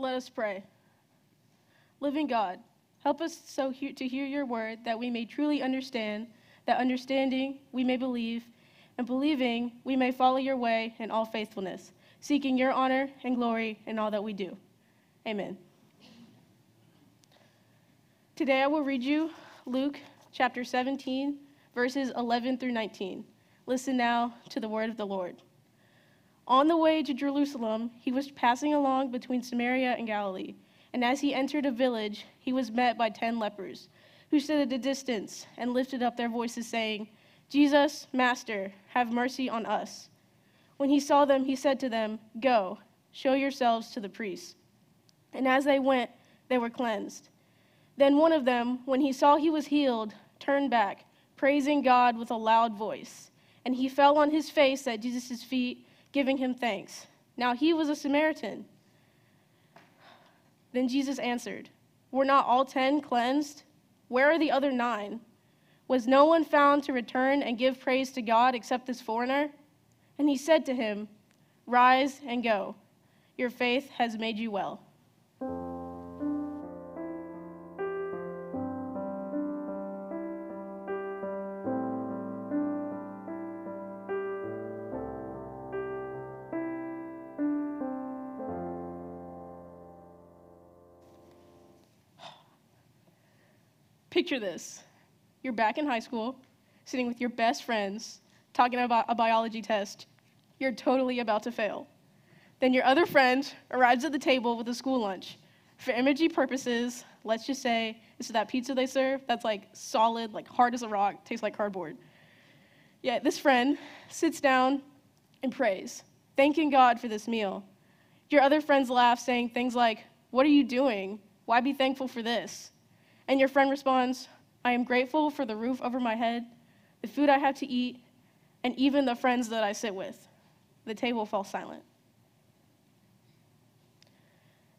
Let us pray. Living God, help us so he- to hear your word that we may truly understand, that understanding we may believe, and believing we may follow your way in all faithfulness, seeking your honor and glory in all that we do. Amen. Today I will read you Luke chapter 17, verses 11 through 19. Listen now to the word of the Lord. On the way to Jerusalem, he was passing along between Samaria and Galilee. And as he entered a village, he was met by ten lepers, who stood at a distance and lifted up their voices, saying, Jesus, Master, have mercy on us. When he saw them, he said to them, Go, show yourselves to the priests. And as they went, they were cleansed. Then one of them, when he saw he was healed, turned back, praising God with a loud voice. And he fell on his face at Jesus' feet, giving him thanks. Now he was a Samaritan. Then Jesus answered, Were not all ten cleansed? Where are the other nine? Was no one found to return and give praise to God except this foreigner? And he said to him, Rise and go. Your faith has made you well. Picture this you're back in high school, sitting with your best friends, talking about a biology test. You're totally about to fail. Then your other friend arrives at the table with a school lunch. For imagery purposes, let's just say it's that pizza they serve that's like solid, like hard as a rock, tastes like cardboard. Yeah, this friend sits down and prays, thanking God for this meal. Your other friends laugh, saying things like, What are you doing? Why be thankful for this? And your friend responds, I am grateful for the roof over my head, the food I have to eat, and even the friends that I sit with. The table falls silent.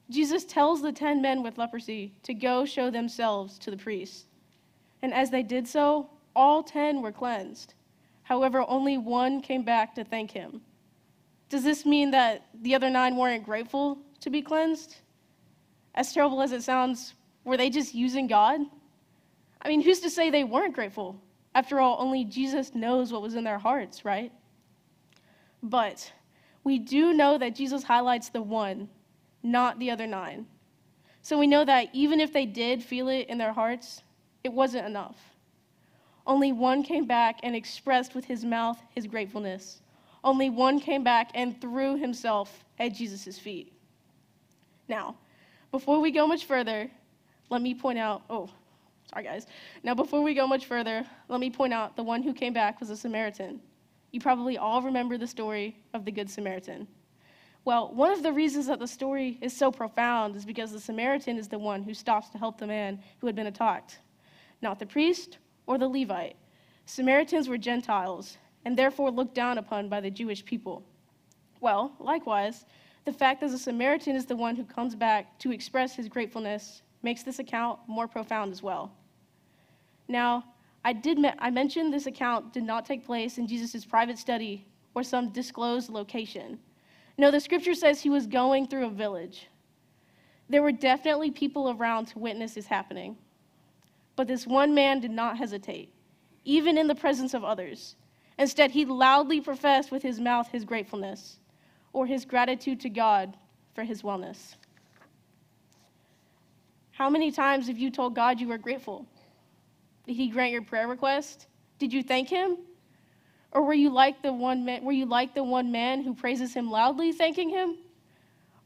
Jesus tells the ten men with leprosy to go show themselves to the priest. And as they did so, all ten were cleansed. However, only one came back to thank him. Does this mean that the other nine weren't grateful to be cleansed? As terrible as it sounds, were they just using God? I mean, who's to say they weren't grateful? After all, only Jesus knows what was in their hearts, right? But we do know that Jesus highlights the one, not the other nine. So we know that even if they did feel it in their hearts, it wasn't enough. Only one came back and expressed with his mouth his gratefulness. Only one came back and threw himself at Jesus' feet. Now, before we go much further, let me point out, oh, sorry guys. Now, before we go much further, let me point out the one who came back was a Samaritan. You probably all remember the story of the Good Samaritan. Well, one of the reasons that the story is so profound is because the Samaritan is the one who stops to help the man who had been attacked, not the priest or the Levite. Samaritans were Gentiles and therefore looked down upon by the Jewish people. Well, likewise, the fact that the Samaritan is the one who comes back to express his gratefulness makes this account more profound as well. Now, I did I mentioned this account did not take place in Jesus' private study or some disclosed location. No, the scripture says he was going through a village. There were definitely people around to witness this happening. But this one man did not hesitate, even in the presence of others. Instead, he loudly professed with his mouth his gratefulness or his gratitude to God for his wellness. How many times have you told God you were grateful? Did he grant your prayer request? Did you thank him? Or were you like the one man, were you like the one man who praises him loudly thanking him?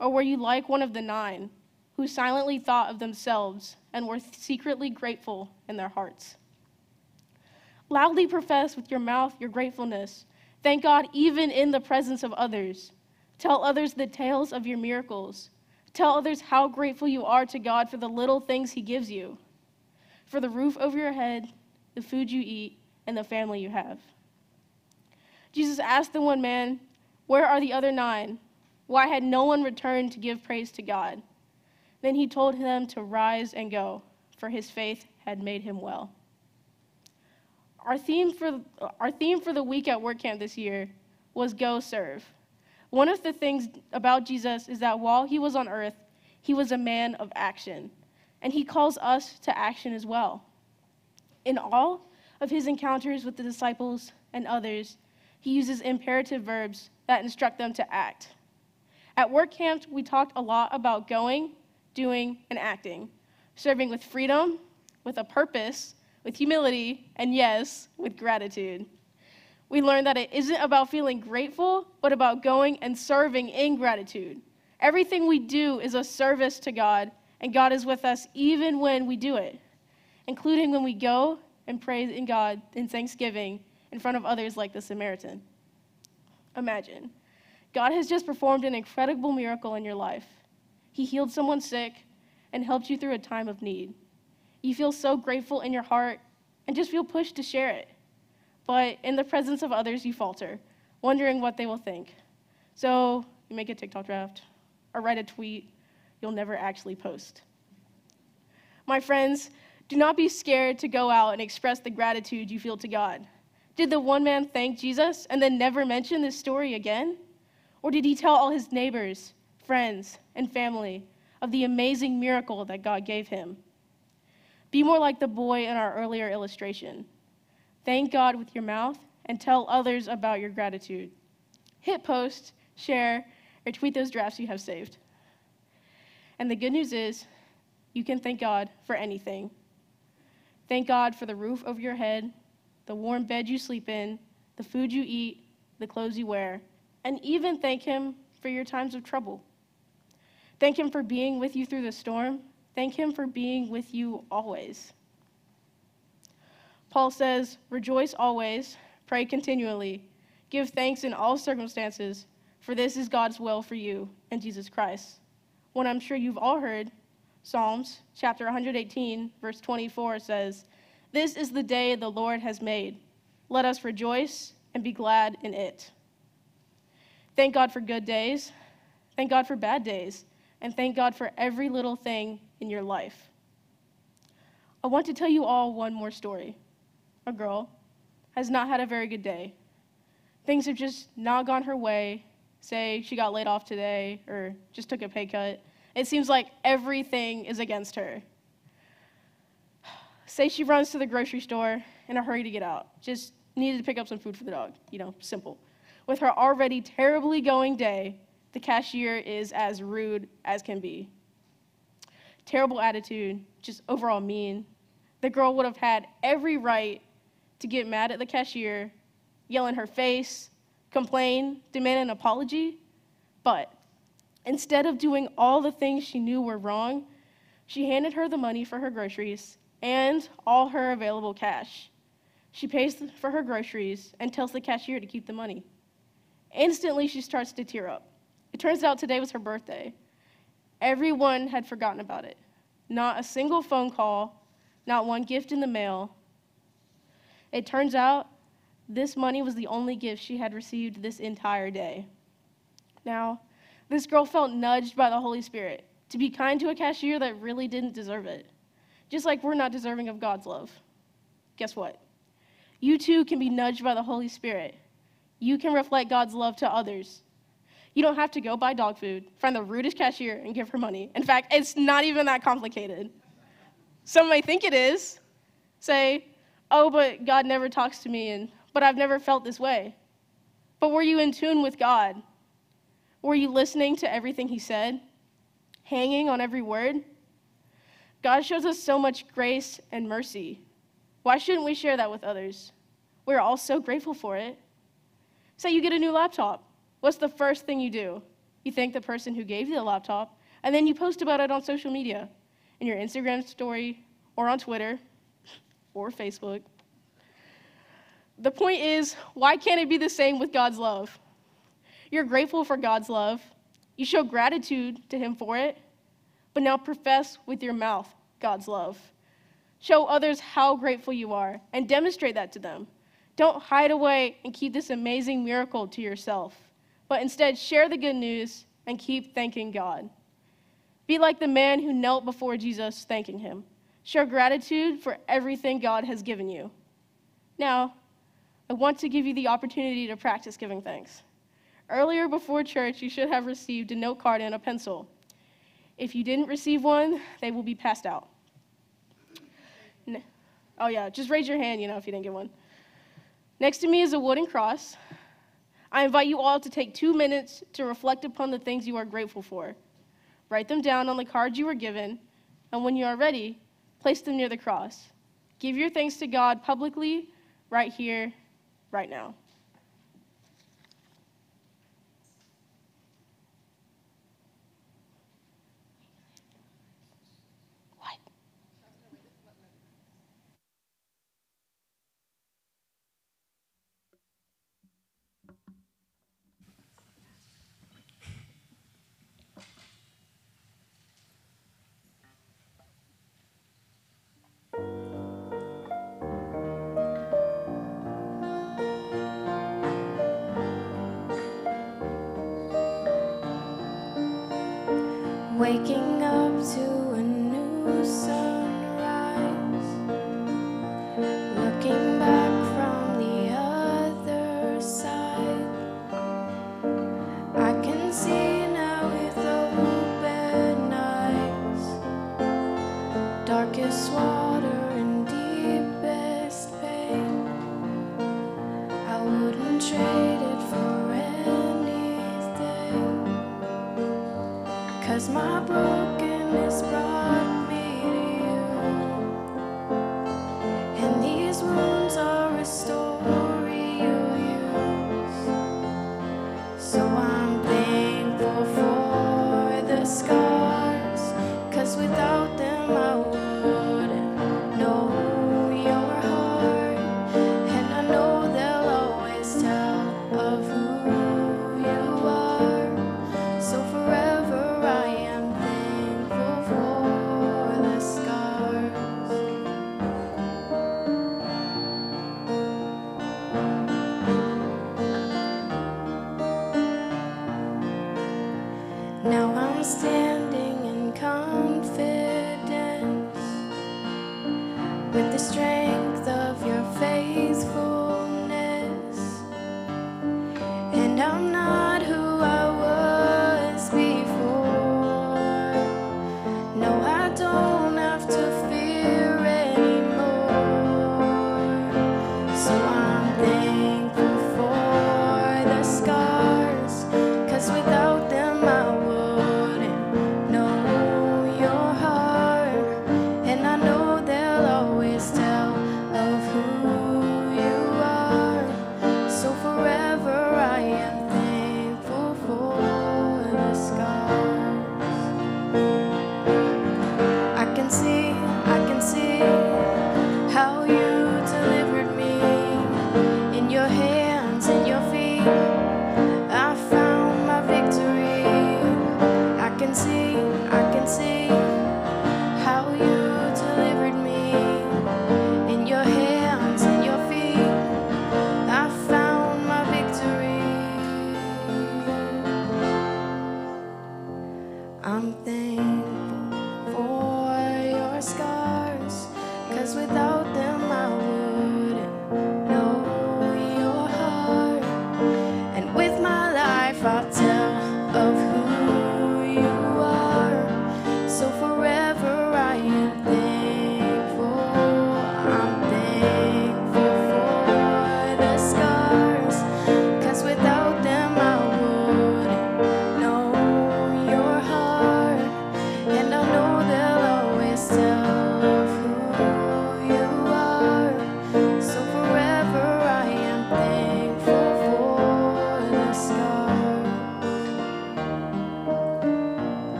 Or were you like one of the nine who silently thought of themselves and were secretly grateful in their hearts? Loudly profess with your mouth your gratefulness. Thank God even in the presence of others. Tell others the tales of your miracles. Tell others how grateful you are to God for the little things He gives you, for the roof over your head, the food you eat, and the family you have. Jesus asked the one man, Where are the other nine? Why had no one returned to give praise to God? Then he told them to rise and go, for his faith had made him well. Our theme for, our theme for the week at work camp this year was Go Serve. One of the things about Jesus is that while he was on earth, He was a man of action, and he calls us to action as well. In all of his encounters with the disciples and others, he uses imperative verbs that instruct them to act. At work camp, we talked a lot about going, doing, and acting, serving with freedom, with a purpose, with humility, and yes, with gratitude. We learn that it isn't about feeling grateful, but about going and serving in gratitude. Everything we do is a service to God, and God is with us even when we do it, including when we go and praise in God in thanksgiving in front of others like the Samaritan. Imagine God has just performed an incredible miracle in your life. He healed someone sick and helped you through a time of need. You feel so grateful in your heart and just feel pushed to share it. But in the presence of others, you falter, wondering what they will think. So you make a TikTok draft or write a tweet you'll never actually post. My friends, do not be scared to go out and express the gratitude you feel to God. Did the one man thank Jesus and then never mention this story again? Or did he tell all his neighbors, friends, and family of the amazing miracle that God gave him? Be more like the boy in our earlier illustration. Thank God with your mouth and tell others about your gratitude. Hit post, share, or tweet those drafts you have saved. And the good news is, you can thank God for anything. Thank God for the roof over your head, the warm bed you sleep in, the food you eat, the clothes you wear, and even thank Him for your times of trouble. Thank Him for being with you through the storm. Thank Him for being with you always. Paul says, Rejoice always, pray continually, give thanks in all circumstances, for this is God's will for you in Jesus Christ. One I'm sure you've all heard, Psalms chapter 118, verse 24 says, This is the day the Lord has made. Let us rejoice and be glad in it. Thank God for good days. Thank God for bad days. And thank God for every little thing in your life. I want to tell you all one more story. A girl has not had a very good day. Things have just not gone her way. Say she got laid off today or just took a pay cut. It seems like everything is against her. Say she runs to the grocery store in a hurry to get out. Just needed to pick up some food for the dog. You know, simple. With her already terribly going day, the cashier is as rude as can be. Terrible attitude, just overall mean. The girl would have had every right to get mad at the cashier, yell in her face, complain, demand an apology. But instead of doing all the things she knew were wrong, she handed her the money for her groceries and all her available cash. She pays for her groceries and tells the cashier to keep the money. Instantly, she starts to tear up. It turns out today was her birthday. Everyone had forgotten about it. Not a single phone call, not one gift in the mail. It turns out this money was the only gift she had received this entire day. Now, this girl felt nudged by the Holy Spirit to be kind to a cashier that really didn't deserve it, just like we're not deserving of God's love. Guess what? You too can be nudged by the Holy Spirit you can reflect God's love to others. You don't have to go buy dog food, find the rudest cashier, and give her money. In fact, it's not even that complicated. Some may think it is. Say, oh, but God never talks to me, and but I've never felt this way. But were you in tune with God? Were you listening to everything He said? Hanging on every word? God shows us so much grace and mercy. Why shouldn't we share that with others? We're all so grateful for it. Say you get a new laptop. What's the first thing you do? You thank the person who gave you the laptop, and then you post about it on social media, in your Instagram story, or on Twitter, or Facebook. The point is, why can't it be the same with God's love? You're grateful for God's love. You show gratitude to Him for it, but now profess with your mouth God's love. Show others how grateful you are and demonstrate that to them. Don't hide away and keep this amazing miracle to yourself, but instead share the good news and keep thanking God. Be like the man who knelt before Jesus, thanking him. Show gratitude for everything God has given you. Now, I want to give you the opportunity to practice giving thanks. Earlier before church, you should have received a note card and a pencil. If you didn't receive one, they will be passed out. Oh, yeah, just raise your hand, you know, if you didn't get one. Next to me is a wooden cross. I invite you all to take two minutes to reflect upon the things you are grateful for. Write them down on the card you were given, and when you are ready, place them near the cross. Give your thanks to God publicly, right here, right now. Waking up to